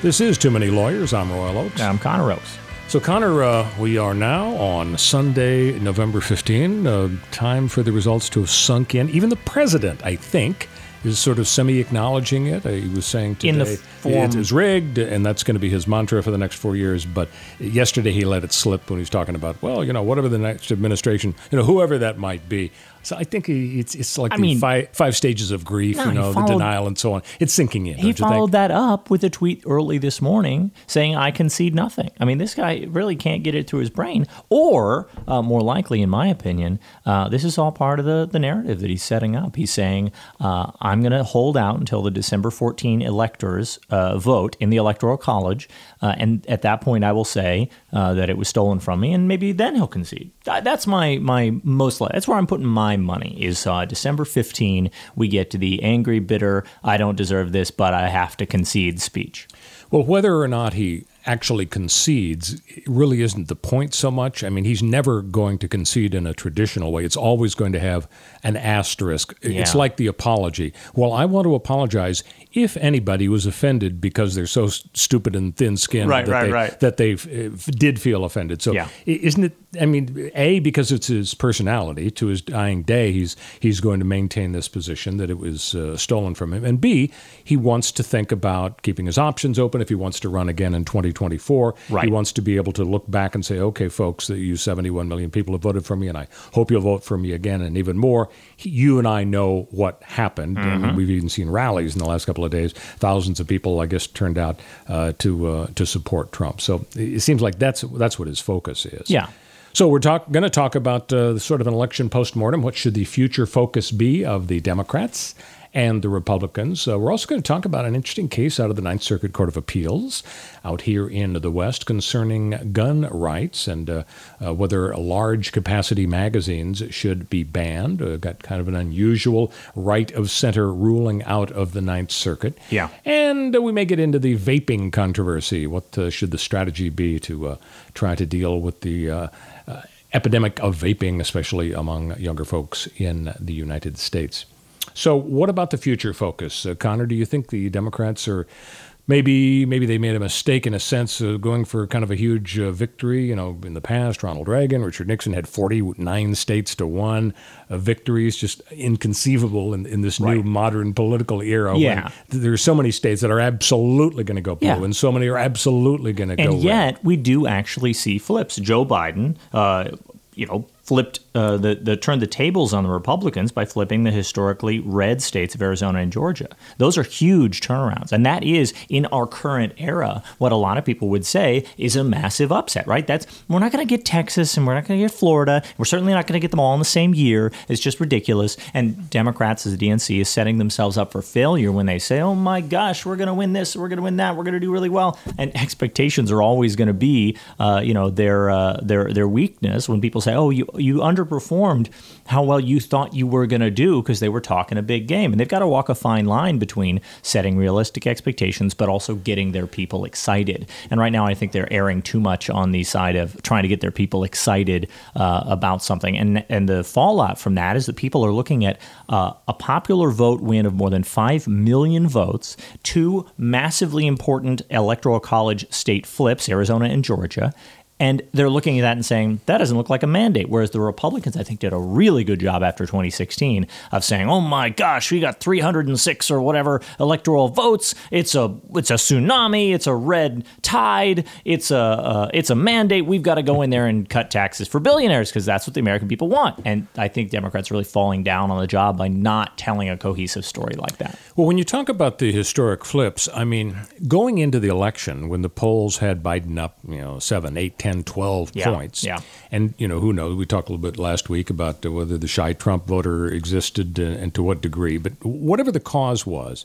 This is Too Many Lawyers. I'm Royal Oakes. I'm Connor Oakes. So, Connor, uh, we are now on Sunday, November 15. Uh, time for the results to have sunk in. Even the president, I think, is sort of semi acknowledging it. Uh, he was saying today In the form- it is rigged, and that's going to be his mantra for the next four years. But yesterday he let it slip when he was talking about, well, you know, whatever the next administration, you know, whoever that might be. So I think it's it's like I the mean- five five stages of grief, No, you know, the denial and so on. It's sinking in. He don't you think? followed that up with a tweet early this morning saying, I concede nothing. I mean, this guy really can't get it through his brain. Or, uh, more likely, in my opinion, uh, this is all part of the, the narrative that he's setting up. He's saying, uh, I'm going to hold out until the December 14 electors uh, vote in the Electoral College. Uh, and at that point, I will say uh, that it was stolen from me, and maybe then he'll concede. That- That's my, my most, that's where I'm putting my money is uh, December 15, we get to the angry, bitter, I don't deserve this, but I have to concede speech. Well, whether or not he actually concedes really isn't the point so much. I mean, he's never going to concede in a traditional way. It's always going to have an asterisk. It's like the apology. Well, I want to apologize if anybody was offended because they're so stupid and thin-skinned Right, that right, they right. that they f- did feel offended. So, Yeah. isn't it? I mean, a because it's his personality. To his dying day, he's he's going to maintain this position that it was uh, stolen from him, and b he wants to think about keeping his options open if he wants to run again in 2024. He wants to be able to look back and say, okay, folks, that you 71 million people have voted for me, and I hope you'll vote for me again, and even more. He, you and I know what happened. Mm-hmm. And we've even seen rallies in the last couple of days. Thousands of people, I guess, turned out uh, to uh, to support Trump. So it seems like that's that's what his focus is. Yeah. So we're talk, going to talk about uh, sort of an election postmortem. What should the future focus be of the Democrats and the Republicans? Uh, we're also going to talk about an interesting case out of the Ninth Circuit Court of Appeals out here in the West concerning gun rights and uh, uh, whether large capacity magazines should be banned. Uh, got kind of an unusual right of center ruling out of the Ninth Circuit. Yeah. And uh, we may get into the vaping controversy. What uh, should the strategy be to uh, try to deal with the uh, uh, epidemic of vaping, especially among younger folks in the United States? So, what about the future focus, uh, Connor? Do you think the Democrats are maybe maybe they made a mistake in a sense of going for kind of a huge uh, victory? You know, in the past, Ronald Reagan, Richard Nixon had 49 states to one uh, victories, just inconceivable in, in this new modern political era. when Yeah. th- there's so many states that are absolutely going to go blue, Yeah. and so many are absolutely going to go And red. yet, we do actually see flips. Joe Biden, uh, you know, flipped uh, the the turned the tables on the Republicans by flipping the historically red states of Arizona and Georgia. Those are huge turnarounds, and that is in our current era what a lot of people would say is a massive upset. Right? That's we're not going to get Texas and we're not going to get Florida. We're certainly not going to get them all in the same year. It's just ridiculous. And Democrats, as the DNC, is setting themselves up for failure when they say, "Oh my gosh, we're going to win this, we're going to win that, we're going to do really well." And expectations are always going to be, uh, you know, their uh, their their weakness when people say, "Oh, you you underperformed how well you thought you were going to do," because they were talking a big game, and they've got to walk a fine line between setting realistic expectations but also getting their people excited. And right now, I think they're erring too much on the side of trying to get their people excited uh, about something, and and the fallout from that is that people are looking at uh, a popular vote win of more than five million votes, two massively important electoral college state flips, Arizona and Georgia. And they're looking at that and saying, that doesn't look like a mandate. Whereas the Republicans, I think, did a really good job after 2016 of saying, oh my gosh, we got 306 or whatever electoral votes. It's a it's a tsunami. It's a red tide. It's a uh, it's a mandate. We've got to go in there and cut taxes for billionaires because that's what the American people want. And I think Democrats are really falling down on the job by not telling a cohesive story like that. Well, when you talk about the historic flips, I mean, going into the election when the polls had Biden up, you know, 7, 8, 10, 12 Yeah, points. yeah. And, you know, who knows? We talked a little bit last week about whether the shy Trump voter existed uh, and to what degree. But whatever the cause was,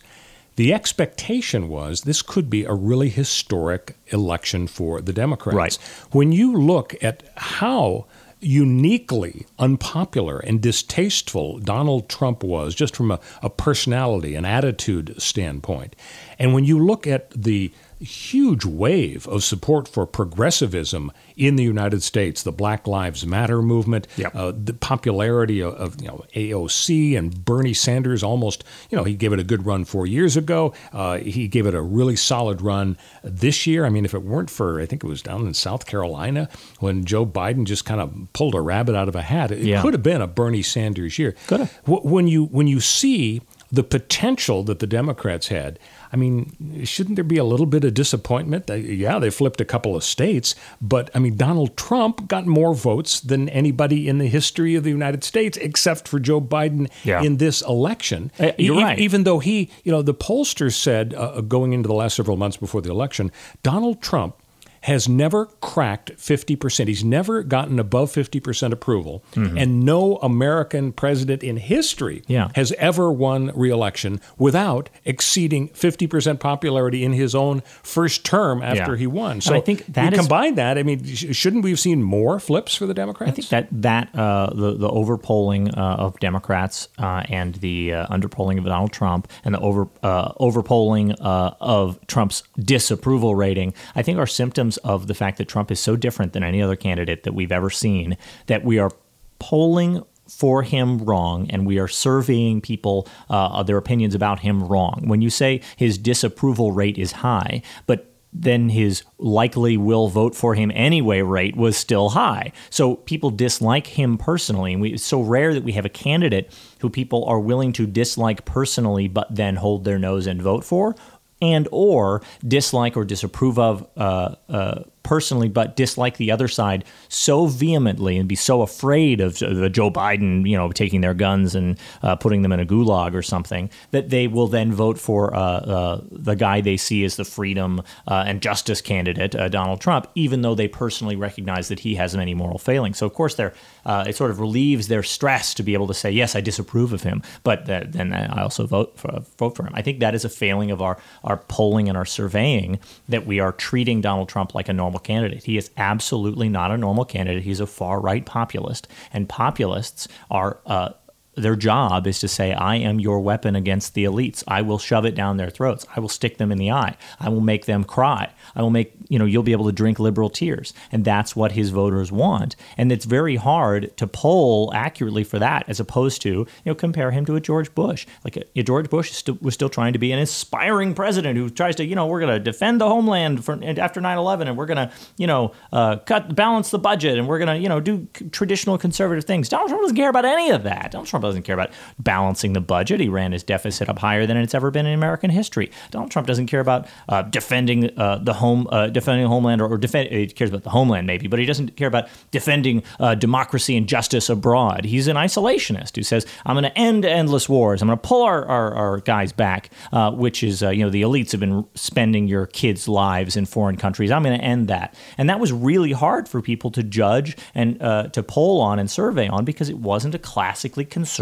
the expectation was this could be a really historic election for the Democrats. Right. When you look at how uniquely unpopular and distasteful Donald Trump was, just from a, a personality and attitude standpoint, and when you look at the huge wave of support for progressivism in the United States, the Black Lives Matter movement, yep. uh, the popularity of, of, you know, AOC and Bernie Sanders. Almost, you know, he gave it a good run four years ago. Uh, he gave it a really solid run this year. I mean, if it weren't for, I think it was down in South Carolina when Joe Biden just kind of pulled a rabbit out of a hat, it yeah. could have been a Bernie Sanders year. Could have. When you when you see the potential that the Democrats had. I mean, shouldn't there be a little bit of disappointment? Yeah, they flipped a couple of states, but I mean, Donald Trump got more votes than anybody in the history of the United States, except for Joe Biden yeah. in this election. Uh, you're e- right. Even though he, you know, the pollsters said uh, going into the last several months before the election, Donald Trump has never cracked 50%. He's never gotten above 50% approval. Mm-hmm. And no American president in history yeah. has ever won reelection without exceeding 50% popularity in his own first term after yeah. he won. So and I think that is, combine that. I mean, shouldn't we have seen more flips for the Democrats? I think that that uh, the the overpolling uh, of Democrats uh, and the uh, underpolling of Donald Trump and the over uh, overpolling uh, of Trump's disapproval rating, I think are symptoms of the fact that Trump is so different than any other candidate that we've ever seen that we are polling for him wrong and we are surveying people uh, their opinions about him wrong. When you say his disapproval rate is high, but then his likely will vote for him anyway rate was still high. So people dislike him personally. And we, it's so rare that we have a candidate who people are willing to dislike personally but then hold their nose and vote for and or dislike or disapprove of uh, uh, personally, but dislike the other side so vehemently and be so afraid of uh, Joe Biden, you know, taking their guns and uh, putting them in a gulag or something, that they will then vote for uh, uh, the guy they see as the freedom uh, and justice candidate, uh, Donald Trump, even though they personally recognize that he has many moral failings. So, of course, they're, it sort of relieves their stress to be able to say, yes, I disapprove of him, but then I also vote for, vote for him. I think that is a failing of our, our polling and our surveying that we are treating Donald Trump like a normal candidate. He is absolutely not a normal candidate. He's a far right populist, and populists are. Uh, their job is to say, I am your weapon against the elites. I will shove it down their throats. I will stick them in the eye. I will make them cry. I will make, you know, you'll be able to drink liberal tears. And that's what his voters want. And it's very hard to poll accurately for that as opposed to, you know, compare him to a George Bush. Like a, a George Bush still, was still trying to be an inspiring president who tries to, you know, we're going to defend the homeland for, after 9 11 and we're going to, you know, uh, cut, balance the budget and we're going to, you know, do traditional conservative things. Donald Trump doesn't care about any of that. Donald Trump doesn't care about balancing the budget. He ran his deficit up higher than it's ever been in American history. Donald Trump doesn't care about uh, defending uh, the home, uh, defending homeland, or, or defend. He cares about the homeland maybe, but he doesn't care about defending uh, democracy and justice abroad. He's an isolationist who says, "I'm going to end endless wars. I'm going to pull our, our, our, guys back," uh, which is uh, you know the elites have been spending your kids' lives in foreign countries. I'm going to end that, and that was really hard for people to judge and to poll on and survey on because it wasn't a classically conservative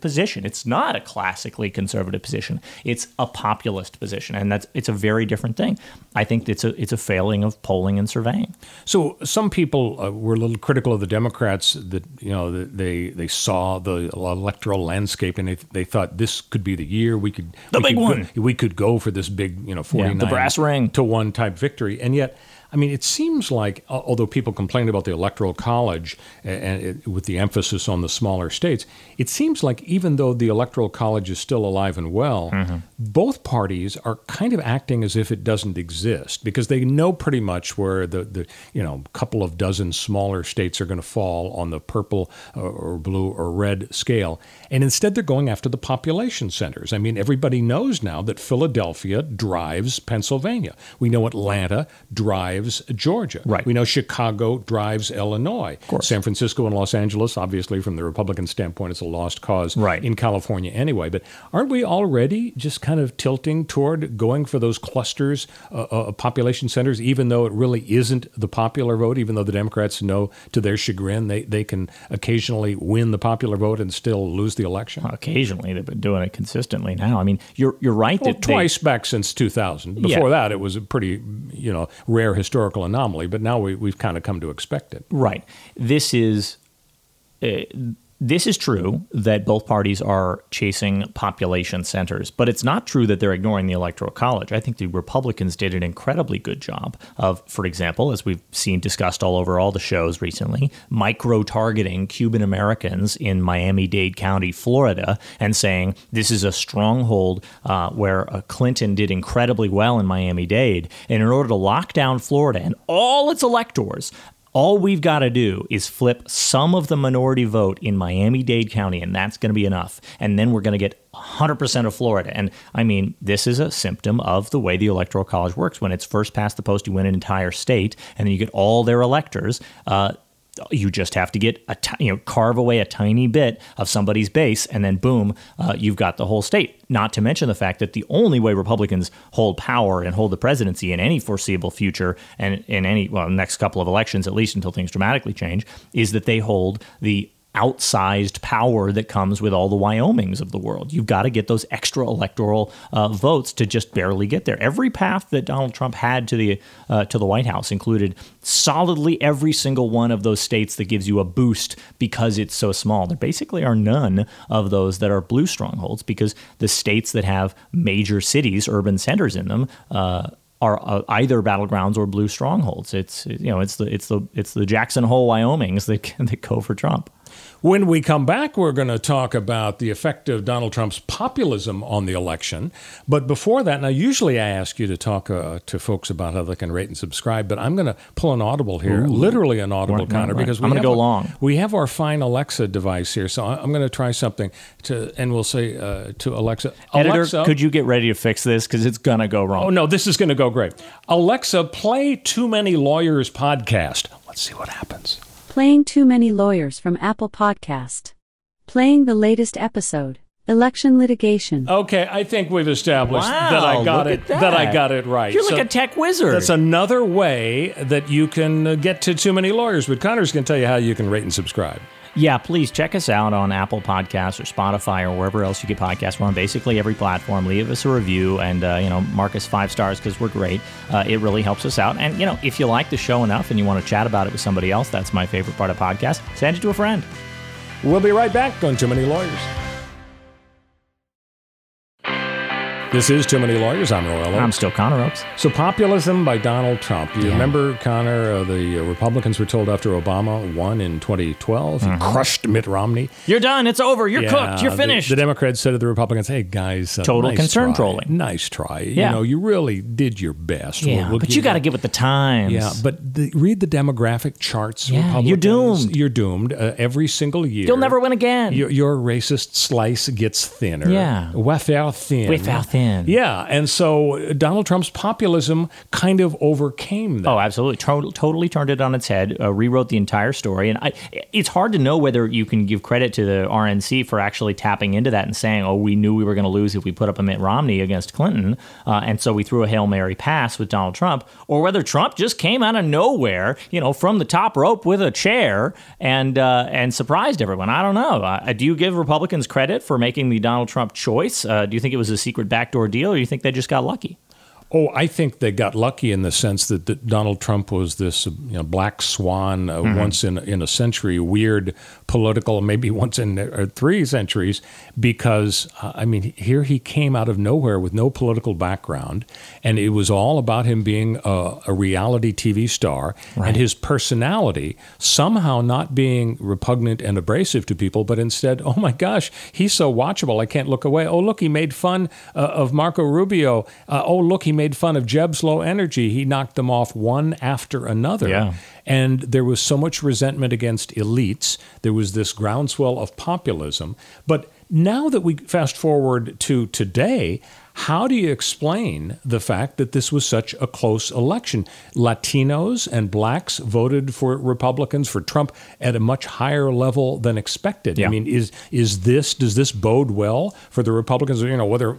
position. It's not a classically conservative position. It's a populist position, and that's it's a very different thing. I think it's a it's a failing of polling and surveying. So some people uh, were a little critical of the Democrats that you know they they saw the electoral landscape and they, they thought this could be the year we could the we big could one go, we could go for this big you know forty nine yeah, the brass ring to one type victory, and yet. I mean, it seems like, although people complain about the Electoral College and, it, with the emphasis on the smaller states, it seems like even though the Electoral College is still alive and well, mm-hmm. both parties are kind of acting as if it doesn't exist because they know pretty much where the, the you know couple of dozen smaller states are going to fall on the purple or, or blue or red scale, and instead they're going after the population centers. I mean, everybody knows now that Philadelphia drives Pennsylvania. We know Atlanta drives drives Georgia. Right. We know Chicago drives Illinois. San Francisco and Los Angeles, obviously, from the Republican standpoint, it's a lost cause Right. in California anyway. But aren't we already just kind of tilting toward going for those clusters, uh, uh, population centers, even though it really isn't the popular vote, even though the Democrats know to their chagrin they, they can occasionally win the popular vote and still lose the election? Occasionally, they've been doing it consistently now. I mean, you're you're right Well, that they- twice back since 2000. Before Yeah. that, it was a pretty, you know, rare historical anomaly. But now we, we've kind of come to expect it. Right. This is uh, this is true that both parties are chasing population centers, but it's not true that they're ignoring the electoral college. I think the Republicans did an incredibly good job of, for example, as we've seen discussed all over all the shows recently, micro targeting Cuban Americans in Miami Dade County, Florida, and saying this is a stronghold uh, where uh, Clinton did incredibly well in Miami Dade. And in order to lock down Florida and all its electors, all we've got to do is flip some of the minority vote in Miami Dade County, and that's going to be enough. And then we're going to get 100% of Florida. And I mean, this is a symptom of the way the Electoral College works. When it's first past the post, you win an entire state, and then you get all their electors. Uh, you just have to get a ti- you know carve away a tiny bit of somebody's base, and then boom, uh, you've got the whole state. Not to mention the fact that the only way Republicans hold power and hold the presidency in any foreseeable future, and in any well next couple of elections at least until things dramatically change, is that they hold the outsized power that comes with all the Wyomings of the world. You've got to get those extra electoral uh, votes to just barely get there. Every path that Donald Trump had to the uh, to the White House included solidly every single one of those states that gives you a boost because it's so small. There basically are none of those that are blue strongholds because the states that have major cities, urban centers in them. Uh, are uh, either battlegrounds or blue strongholds. It's you know it's the it's the it's the Jackson Hole Wyomings that that go for Trump. When we come back, we're going to talk about the effect of Donald Trump's populism on the election. But before that, now, usually I ask you to talk uh, to folks about how they can rate and subscribe, but I'm going to pull an audible here, literally an audible Right, counter, right. because we I'm gonna go our- long. We have our fine Alexa device here, so I'm going to try something to, and we'll say uh, to Alexa, Editor, Alexa, could you get ready to fix this because it's gonna go wrong? Oh no, this is going to go great. Alexa, play Too Many Lawyers podcast. Let's see what happens. Playing Too Many Lawyers from Apple Podcast. Playing the latest episode. Election litigation. Okay, I think we've established Wow, that I got it. at that. I got it right. You're like a tech wizard. That's another way that you can uh, get to too many lawyers. But Connor's going to tell you how you can rate and subscribe. Yeah, please check us out on Apple Podcasts or Spotify or wherever else you get podcasts. We're on basically every platform. Leave us a review and uh, you know mark us five stars because we're great. Uh, it really helps us out. And you know if you like the show enough and you want to chat about it with somebody else, that's my favorite part of podcast. Send it to a friend. We'll be right back on Too Many Lawyers. This is Too Many Lawyers. I'm Royal. I'm still Connor Oakes. So, populism by Donald Trump. You Yeah. remember, Connor, uh, the uh, Republicans were told after Obama won in 2012, he crushed Mitt Romney. You're done. It's over. You're Yeah, cooked. You're finished. The, Democrats said to the Republicans, "Hey guys, uh, Total nice concern try. trolling. Nice try. Yeah. You know, you really did your best. yeah, We'll- we'll but you got to give it the times. Yeah, but the, read the demographic charts. Yeah, Republicans. you're doomed. You're doomed uh, every single year. you'll never win again. Your, your racist slice gets thinner. Yeah. wafer thin. Wafer thin. Yeah, and so uh, Donald Trump's populism kind of overcame that. Oh, absolutely. To- totally turned it on its head, uh, rewrote the entire story. And I, it's hard to know whether you can give credit to the RNC for actually tapping into that and saying, oh, we knew we were going to lose if we put up a Mitt Romney against Clinton. Uh, and so we threw a Hail Mary pass with Donald Trump, or whether Trump just came out of nowhere, you know, from the top rope with a chair and, uh, and surprised everyone. I don't know. Uh, do you give Republicans credit for making the Donald Trump choice? Uh, do you think it was a secret backdoor deal, or you think they just got lucky? Oh, I think they got lucky in the sense that, that Donald Trump was this you know, black swan, uh, Mm-hmm. once in in a century, weird political, maybe once in uh, three centuries, because uh, I mean, here he came out of nowhere with no political background, and it was all about him being a, a reality TV star and his personality somehow not being repugnant and abrasive to people, but instead, oh my gosh, he's so watchable, I can't look away. Oh look, he made fun uh, of Marco Rubio. Uh, oh look, he made fun of Jeb's low energy. He knocked them off one after another. Yeah. And there was so much resentment against elites. There was this groundswell of populism. But now that we fast forward to today, How do you explain the fact that this was such a close election? Latinos and blacks voted for Republicans for Trump at a much higher level than expected. Yeah. I mean, is is this does this bode well for the Republicans? You know, whether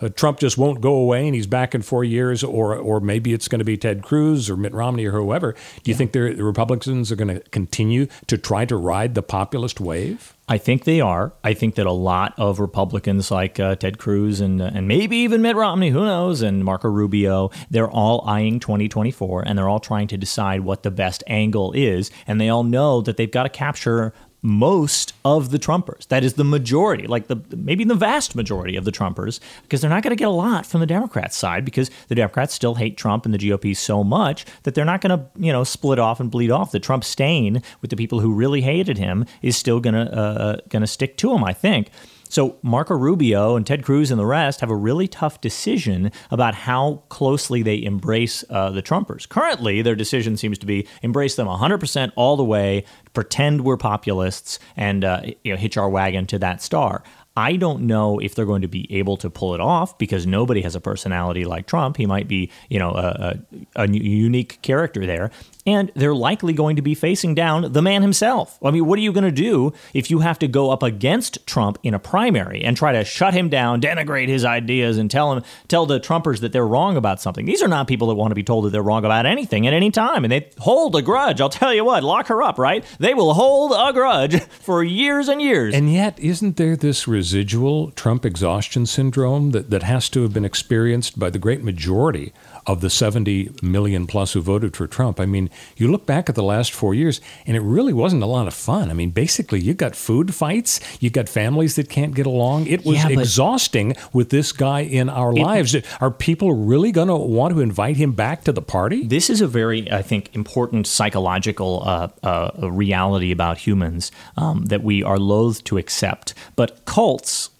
uh, Trump just won't go away and he's back in four years, or or maybe it's going to be Ted Cruz or Mitt Romney or whoever. Do you think the Republicans are going to continue to try to ride the populist wave? I think they are. I think that a lot of Republicans like uh, Ted Cruz and uh, and maybe even Mitt Romney, who knows, and Marco Rubio, they're all eyeing 2024 and they're all trying to decide what the best angle is, and they all know that they've got to capture most of the Trumpers. That is the majority, like the maybe the vast majority of the Trumpers, because they're not going to get a lot from the Democrats side because the Democrats still hate Trump and the GOP so much that they're not going to you know split off and bleed off. The Trump stain with the people who really hated him is still going to uh, going to stick to him. I think. So Marco Rubio and Ted Cruz and the rest have a really tough decision about how closely they embrace uh, the Trumpers. Currently, their decision seems to be embrace them 100% all the way, pretend we're populists, and uh, you know, hitch our wagon to that star. I don't know if they're going to be able to pull it off because nobody has a personality like Trump. He might be, you know, a, a, a unique character there. And they're likely going to be facing down the man himself. I mean, what are you going to do if you have to go up against Trump in a primary and try to shut him down, denigrate his ideas, and tell him tell the Trumpers that they're wrong about something? These are not people that want to be told that they're wrong about anything at any time, and they hold a grudge. I'll tell you what, lock her up, right? They will hold a grudge for years and years. And yet, isn't there this residual Trump exhaustion syndrome that, that has to have been experienced by the great majority of the 70 million plus who voted for Trump. I mean, you look back at the last four years, and it really wasn't a lot of fun. I mean, basically, you got food fights, you got families that can't get along. It was Yeah, exhausting with this guy in our lives. Are people really going to want to invite him back to the party? This is a very, I think, important psychological uh, uh, reality about humans um, that we are loath to accept. But cults,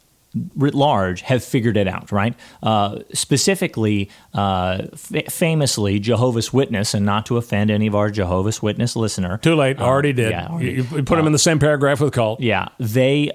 writ large, have figured it out, right? Uh, specifically, uh, fa- famously, Jehovah's Witness, and not to offend any of our Jehovah's Witness listener. Too late. Um, already did. yeah, already. You, you put them in the same paragraph with cult. Yeah, they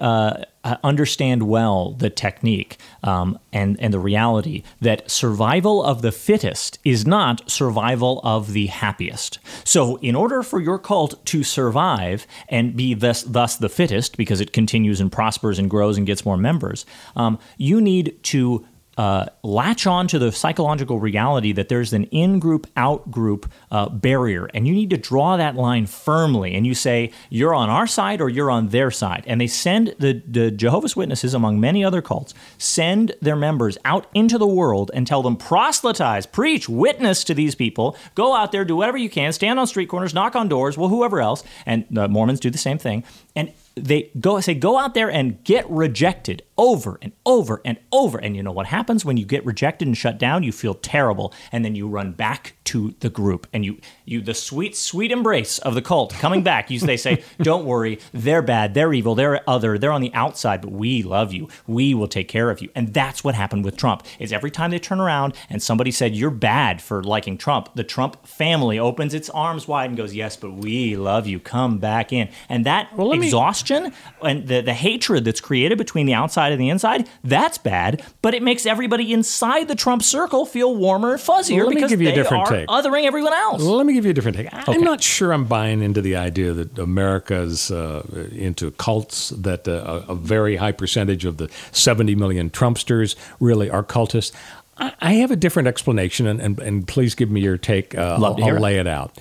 uh, understand well the technique um, and and the reality that survival of the fittest is not survival of the happiest. So, in order for your cult to survive and be thus thus the fittest, because it continues and prospers and grows and gets more members, um, you need to uh, latch on to the psychological reality that there's an in group, out group uh, barrier, and you need to draw that line firmly. And you say, you're on our side or you're on their side. And they send the, the Jehovah's Witnesses, among many other cults, send their members out into the world and tell them, proselytize, preach, witness to these people, go out there, do whatever you can, stand on street corners, knock on doors, well, whoever else. And the Mormons do the same thing. And they go say go out there and get rejected over and over and over. And you know what happens? When you get rejected and shut down you feel terrible and then you run back to the group. And you you the sweet sweet embrace of the cult coming back you they say don't worry they're bad they're evil they're other they're on the outside but we love you. We will take care of you. And that's what happened with Trump is every time they turn around and somebody said you're bad for liking Trump the Trump family opens its arms wide and goes yes but we love you. Come back in. And that let me- and the, the hatred that's created between the outside and the inside, that's bad. But it makes everybody inside the Trump circle feel warmer and fuzzier Well, let me because give you a they different are take. othering everyone else. Let me give you a different take. Okay. I'm not sure I'm buying into the idea that America's uh, into cults, that uh, a, very high percentage of the 70 million Trumpsters really are cultists. I, I have a different explanation, and, and, and please give me your take. Uh, Love to I'll, hear I'll it. lay it out.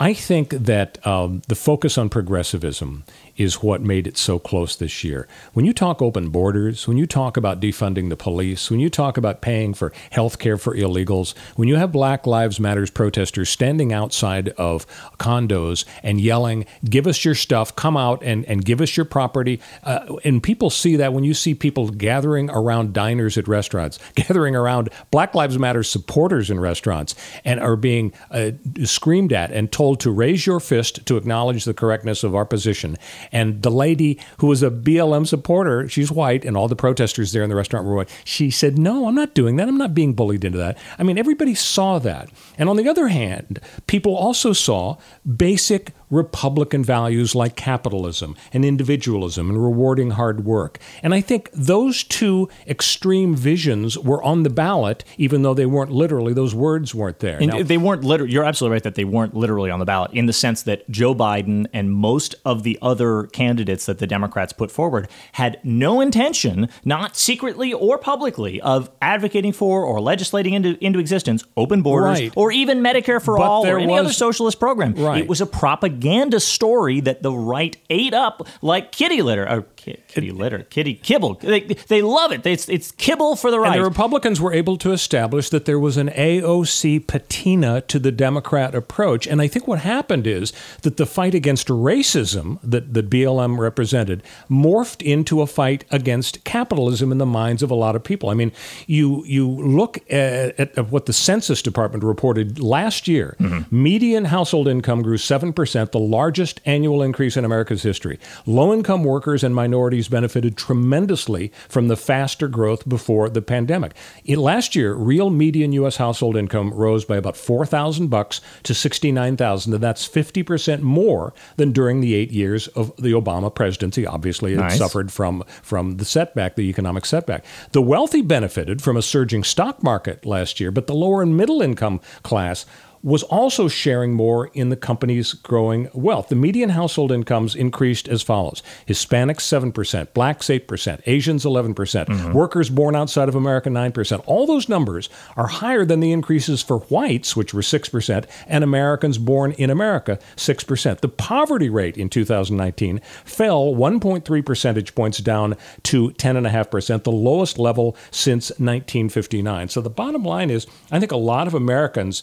I think that um, the focus on progressivism is what made it so close this year. When you talk open borders, when you talk about defunding the police, when you talk about paying for health care for illegals, when you have Black Lives Matters protesters standing outside of condos and yelling, Give us your stuff, come out and, and give us your property. Uh, and people see that when you see people gathering around diners at restaurants, gathering around Black Lives Matter supporters in restaurants, and are being uh, screamed at and told to raise your fist to acknowledge the correctness of our position. And the lady who was a BLM supporter, she's white, and all the protesters there in the restaurant were white. She said, No, I'm not doing that. I'm not being bullied into that. I mean, everybody saw that. And on the other hand, people also saw basic Republican values like capitalism and individualism and rewarding hard work. And I think those two extreme visions were on the ballot, even though they weren't literally, those words weren't there. Now, they weren't literally, you're absolutely right that they weren't literally on the ballot in the sense that Joe Biden and most of the other candidates that the Democrats put forward had no intention, not secretly or publicly, of advocating for or legislating into, into existence open borders Right. or even Medicare for But all or any was- other socialist program. Right. It was a propaganda story that the right ate up like kitty litter. Or ki- kitty litter, kitty kibble. They, they love it. It's, it's kibble for the right. And the Republicans were able to establish that there was an AOC patina to the Democrat approach. And I think what happened is that the fight against racism that, that BLM represented morphed into a fight against capitalism in the minds of a lot of people. I mean, you, you look at, at, at what the Census Department reported last year mm-hmm. median household income grew 7%, the largest annual increase in America's history. Low income workers and minorities benefited tremendously from the faster growth before the pandemic. In, last year, real median U.S. household income rose by about 4,000 bucks to 69,000, and that's 50% more than during the eight years of the Obama presidency. Obviously, it Nice. suffered from, from the setback, the economic setback. The wealthy benefited from a surging stock market last year, but the lower and middle income class was also sharing more in the company's growing wealth. The median household incomes increased as follows Hispanics 7%, blacks 8%, Asians 11%, percent mm-hmm. workers born outside of America 9%. All those numbers are higher than the increases for whites, which were 6%, and Americans born in America 6%. The poverty rate in 2019 fell 1.3 percentage points down to 10.5%, the lowest level since 1959. So the bottom line is, I think a lot of Americans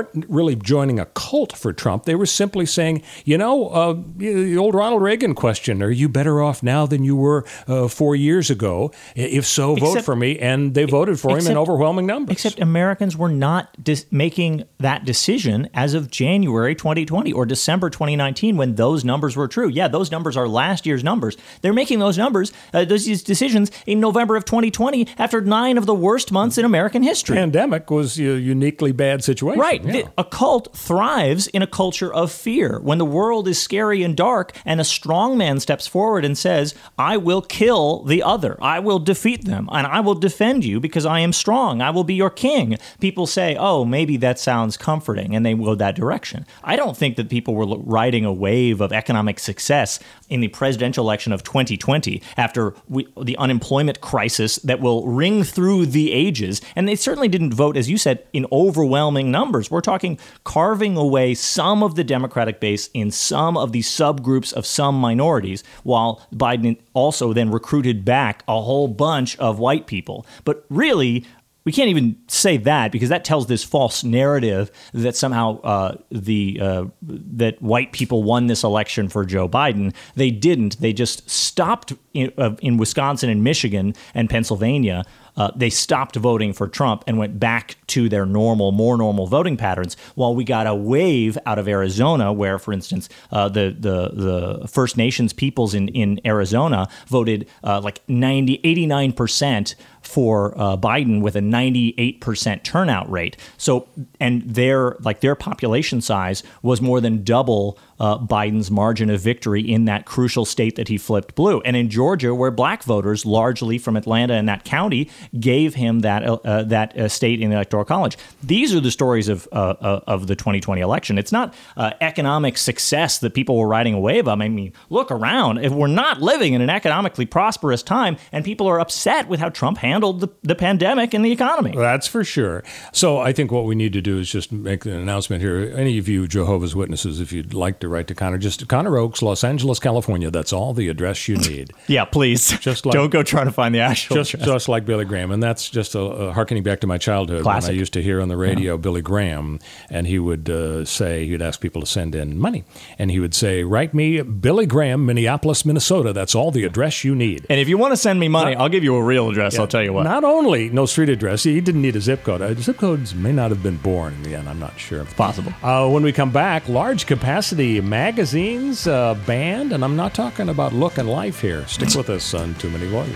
weren't really joining a cult for Trump. They were simply saying, you know, uh, the old Ronald Reagan question: Are you better off now than you were uh, four years ago? If so, vote Except- for me. And they voted for him in except- overwhelming numbers. Except Americans were not dis- making that decision as of January 2020 or December 2019 when those numbers were true. Yeah, those numbers are last year's numbers. They're making those numbers, uh, those decisions in November of 2020 after nine of the worst months in American history. pandemic was a uniquely bad situation. Right. Yeah. The- a cult thrives in a culture of fear. When the world is scary and dark, and a strong man steps forward and says, I will kill the other, I will defeat them, and I will defend you because I am strong, I will be your king. People say, oh, maybe that sounds comforting, and they go that direction. I don't think that people were riding a wave of economic success in the presidential election of 2020 after we, the unemployment crisis that will ring through the ages. And they certainly didn't vote, as you said, in overwhelming numbers. We're talking carving away some of the Democratic base in some of the subgroups of some minorities, while Biden also then recruited back a whole bunch of white people. But really, we can't even say that because that tells this false narrative that somehow uh, the uh, that white people won this election for Joe Biden. They didn't. They just stopped in, uh, in Wisconsin and Michigan and Pennsylvania. Uh, they stopped voting for Trump and went back to their normal, more normal voting patterns. While we got a wave out of Arizona, where, for instance, uh, the the the First Nations peoples in in Arizona voted uh, like 90, 89 percent for uh, Biden with a 98% turnout rate. So, and their like their population size was more than double uh, Biden's margin of victory in that crucial state that he flipped blue. And in Georgia, where black voters, largely from Atlanta and that county, gave him that uh, uh, that uh, state in the electoral college. These are the stories of uh, of the 2020 election. It's not economic success that people were riding a wave of. I mean, look around. If we're not living in an economically prosperous time, and people are upset with how Trump handled the, the pandemic and the economy. That's for sure. So I think what we need to do is just make an announcement here. Any of you Jehovah's Witnesses, if you'd like to write to Connor, just Connor Oakes, Los Angeles, California. That's all the address you need. Yeah, please. Just like- don't go trying to find the actual. just address. just like Billy Graham, and that's just a, a harkening back to my childhood when I used to hear on the radio Billy Graham, and he would uh, say he'd ask people to send in money, and he would say, "Write me Billy Graham, Minneapolis, Minnesota. That's all the address you need." and if you want to send me money, I'll give you a real address. I'll tell you you what. Not only no street address, he didn't need a zip code. Uh, zip codes may not have been born in the end. I'm not sure. It's possible. Uh, when we come back, large capacity magazines uh, banned, and I'm not talking about look and life here. Stick with us on Too Many Lawyers.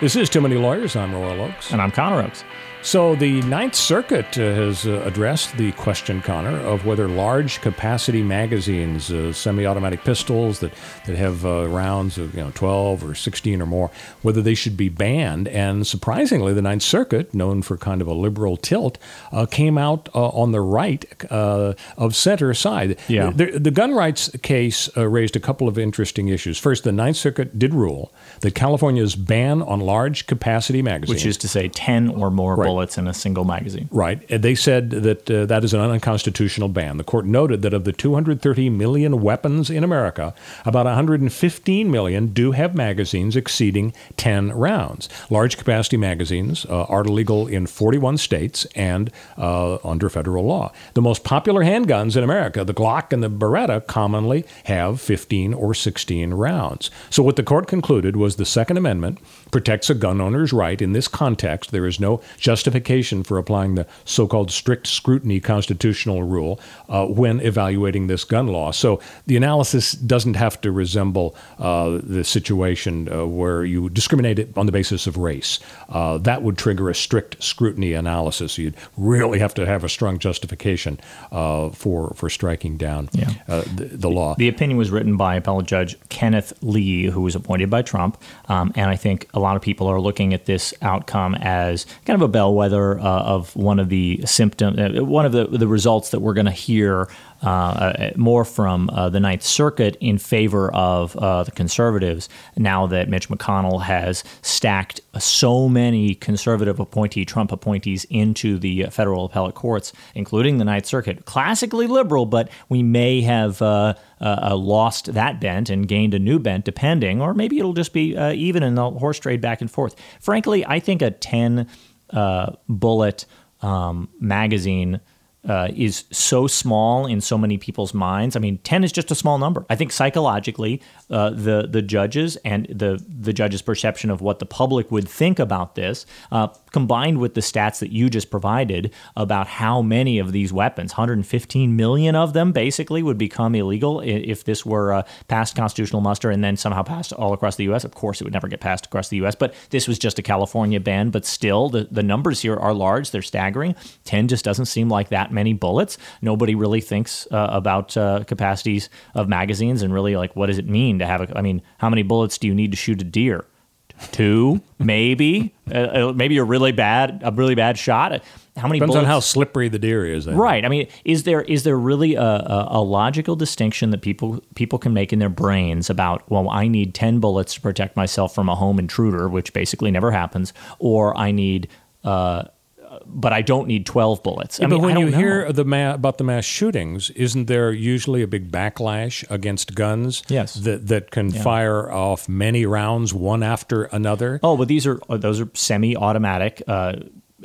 This is Too Many Lawyers. I'm Royal Oakes. And I'm Connor Oakes. So, the Ninth Circuit uh, has uh, addressed the question, Connor, of whether large capacity magazines, uh, semi automatic pistols that, that have uh, rounds of you know, 12 or 16 or more, whether they should be banned. And surprisingly, the Ninth Circuit, known for kind of a liberal tilt, uh, came out uh, on the right of center side. Yeah. The, the gun rights case raised a couple of interesting issues. First, the Ninth Circuit did rule that California's ban on large capacity magazines, which is to say 10 or more right. Bullets in a single magazine. Right. And They said that uh, that is an unconstitutional ban. The court noted that of the 230 million weapons in America, about 115 million do have magazines exceeding 10 rounds. Large capacity magazines uh, are illegal in 41 states and uh, under federal law. The most popular handguns in America, the Glock and the Beretta, commonly have 15 or 16 rounds. So what the court concluded was the Second Amendment protects a gun owner's right. In this context, there is no justification for applying the so called strict scrutiny constitutional rule uh, when evaluating this gun law. So the analysis doesn't have to resemble uh, the situation uh, where you discriminate it on the basis of race. Uh, that would trigger a strict scrutiny analysis. You'd really have to have a strong justification uh, for, for striking down yeah. Uh, the, the, law. The opinion was written by appellate judge Kenneth Lee, who was appointed by Trump. Um, and I think a lot of people are looking at this outcome as kind of a bellwether uh, of one of the symptoms, uh, one of the, the results that we're going to hear uh, uh, more from uh, the Ninth Circuit in favor of uh, the conservatives now that Mitch McConnell has stacked so many conservative appointee, Trump appointees into the federal appellate courts, including the Ninth Circuit. Classically liberal, but we may have uh, uh, lost that bent and gained a new bent, depending, or maybe it'll just be even in the horse trade back and forth. Frankly, I think a 10 bullet um, magazine uh, is so small in so many people's minds. I mean, ten is just a small number. I think psychologically, uh, the the judges and the the judges' perception of what the public would think about this, uh, combined with the stats that you just provided about how many of these weapons, 115 million of them, basically would become illegal if this were uh, passed constitutional muster and then somehow passed all across the U.S. Of course, it would never get passed across the U.S., but this was just a California ban. But still, the the numbers here are large. They're staggering. Ten just doesn't seem like that many bullets. Nobody really thinks uh, about uh, capacities of magazines and really like what does it mean to have a. I mean, how many bullets do you need to shoot a deer? Two, maybe. Uh, uh, maybe a really bad, a really bad shot. How many depends bullets? on how slippery the deer is. I right. Think. I mean, is there is there really a, a, a, logical distinction that people people can make in their brains about well, I need ten bullets to protect myself from a home intruder, which basically never happens, or I need uh, but I don't need 12 bullets. Yeah, I mean, but when you know. hear the ma- about the mass shootings, isn't there usually a big backlash against guns? Yes. That, that can yeah. fire off many rounds one after another? Oh, but these are uh, those are semi-automatic uh,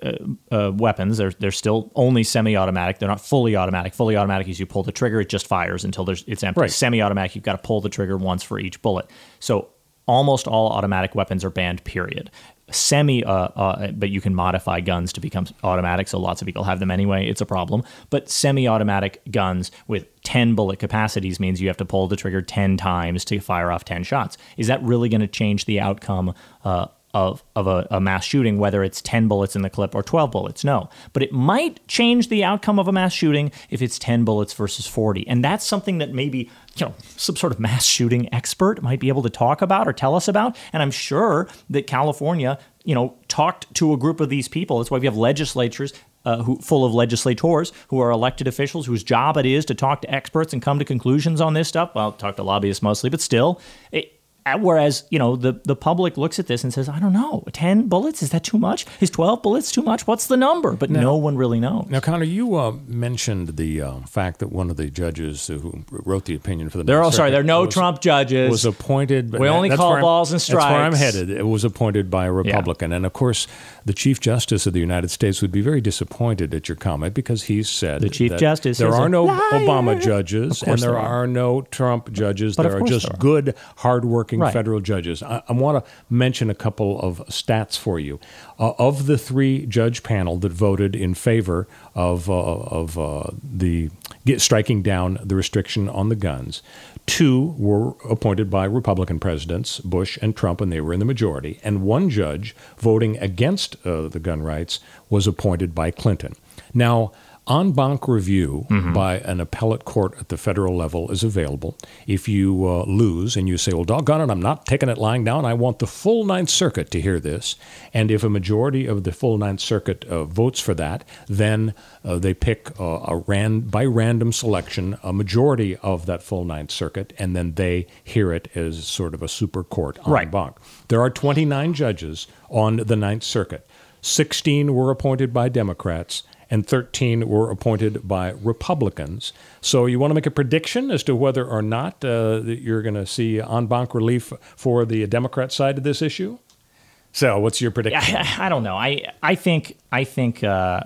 uh, uh, weapons. They're they're still only semi-automatic. They're not fully automatic. Fully automatic is you pull the trigger, it just fires until there's it's empty. Right. Semi-automatic, you've got to pull the trigger once for each bullet. So almost all automatic weapons are banned. Period semi, uh, uh, but you can modify guns to become automatic. So lots of people have them anyway. It's a problem. But semi automatic guns with 10 bullet capacities means you have to pull the trigger 10 times to fire off 10 shots. Is that really going to change the outcome? Uh, of, of a, a, mass shooting, whether it's 10 bullets in the clip or 12 bullets. No. But it might change the outcome of a mass shooting if it's 10 bullets versus 40. And that's something that maybe, you know, some sort of mass shooting expert might be able to talk about or tell us about. And I'm sure that California, you know, talked to a group of these people. That's why we have legislatures uh, who, full of legislators who are elected officials whose job it is to talk to experts and come to conclusions on this stuff. Well, talk to lobbyists mostly, but still, it, Whereas, you know, the, the public looks at this and says, I don't know, 10 bullets? Is that too much? Is 12 bullets too much? What's the number? But no one really knows. Now, Connor, you uh, mentioned the uh, fact that one of the judges who wrote the opinion for the There are, Ninth sorry, there are no was- Trump judges. was appointed. We only call balls and strikes. That's where I'm headed. It was appointed by a Republican, and of course, the Chief Justice of the United States would be very disappointed at your comment because he said The Chief Justice there are no liar. Obama judges and there there are. are no Trump judges. But there are just there are. good, hardworking Right. federal judges. I, I want to mention a couple of stats for you. Uh, of the three judge panel that voted in favor of uh, of uh, the get, striking down the restriction on the guns, two were appointed by Republican presidents Bush and Trump, and they were in the majority. And one judge voting against uh, the gun rights was appointed by Clinton. Now. En banc review by an appellate court at the federal level is available. If you uh, lose and you say, well, doggone it, I'm not taking it lying down, I want the full Ninth Circuit to hear this. And if a majority of the full Ninth Circuit uh, votes for that, then uh, they pick uh, a ran- by random selection a majority of that full Ninth Circuit, and then they hear it as sort of a super court en Right. banc. There are 29 judges on the Ninth Circuit. 16 were appointed by Democrats, and 13 were appointed by Republicans. So, you want to make a prediction as to whether or not uh, you're going to see en banc relief for the Democrat side of this issue? So, what's your prediction? I, I don't know. I I think I think uh,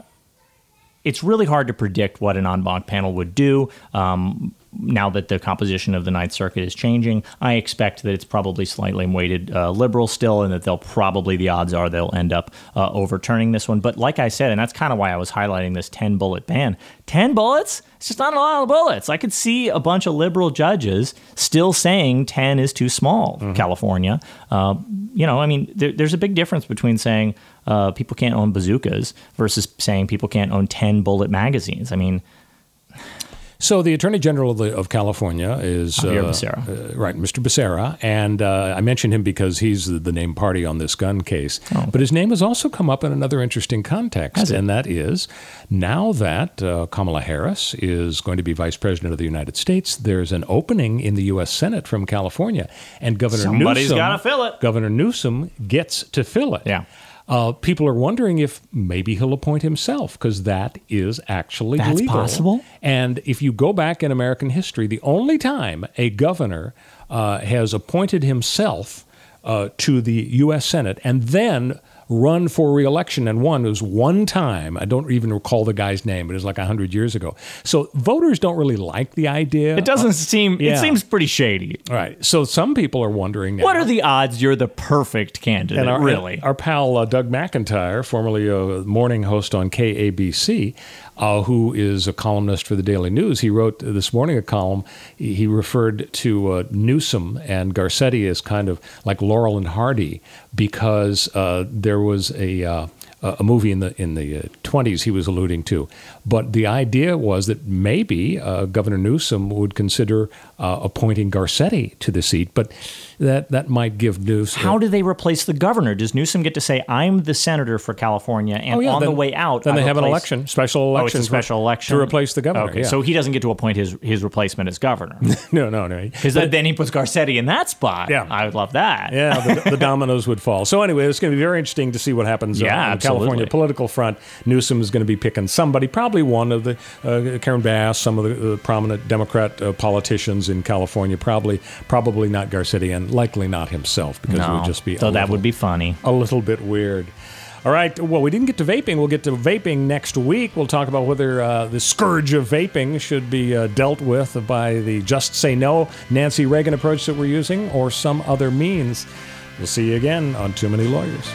it's really hard to predict what an en banc panel would do. Um, now that the composition of the Ninth Circuit is changing, I expect that it's probably slightly weighted uh, liberal still, and that they'll probably the odds are they'll end up uh, overturning this one. But like I said, and that's kind of why I was highlighting this ten bullet ban. Ten bullets? It's just not a lot of bullets. I could see a bunch of liberal judges still saying ten is too small. California, uh, you know, I mean, there, there's a big difference between saying uh, people can't own bazookas versus saying people can't own 10 bullet magazines. I mean, So the Attorney General of, the, of California is uh, Becerra. uh, right, Mr. Becerra, and uh, I mentioned him because he's the, the named party on this gun case. But his name has also come up in another interesting context, Oh. And that is now that uh, Kamala Harris is going to be Vice President of the United States, there's an opening in the U.S. Senate from California, and Governor Somebody's Newsom gotta fill it. Governor Newsom gets to fill it. Yeah. Uh, people are wondering if maybe he'll appoint himself because that is actually That's legal. possible? And if you go back in American history, the only time a governor uh, has appointed himself uh, to the U.S. Senate and then run for reelection and won It was one time. I don't even recall the guy's name. But it was like 100 years ago. So voters don't really like the idea. it doesn't seem, Uh, yeah. it seems pretty shady. All right. So some people are wondering now. What are the odds you're the perfect candidate, And our, really? Our pal uh, Doug McIntyre, formerly a morning host on KABC, uh, who is a columnist for the Daily News, he wrote this morning a column. He referred to uh, Newsom and Garcetti as kind of like Laurel and Hardy because uh, there was a. Uh, a movie in the in the uh, 20s he was alluding to, but the idea was that maybe uh, Governor Newsom would consider uh, appointing Garcetti to the seat, but that that might give Newsom How do they replace the governor? Does Newsom get to say, I'm the senator for California, and Oh, yeah, on then- the way out, then I they have an election, special Oh, election for- special election to replace the governor, Okay, yeah. so he doesn't get to appoint his his replacement as governor No, no, no. because then he puts Garcetti in that spot. Yeah. I would love that. Yeah, the, the dominoes would fall. So anyway, it's going to be very interesting to see what happens uh, Yeah, California political front. Newsom is going to be picking somebody, probably one of the uh, Karen Bass, some of the uh, prominent Democrat uh, politicians in California. Probably, probably not Garcetti, and likely not himself because it would just be. so that little- would be funny. a little bit weird. All right. Well, we didn't get to vaping. We'll get to vaping next week. We'll talk about whether uh, the scourge of vaping should be uh, dealt with by the just say no Nancy Reagan approach that we're using or some other means. We'll see you again on Too Many Lawyers.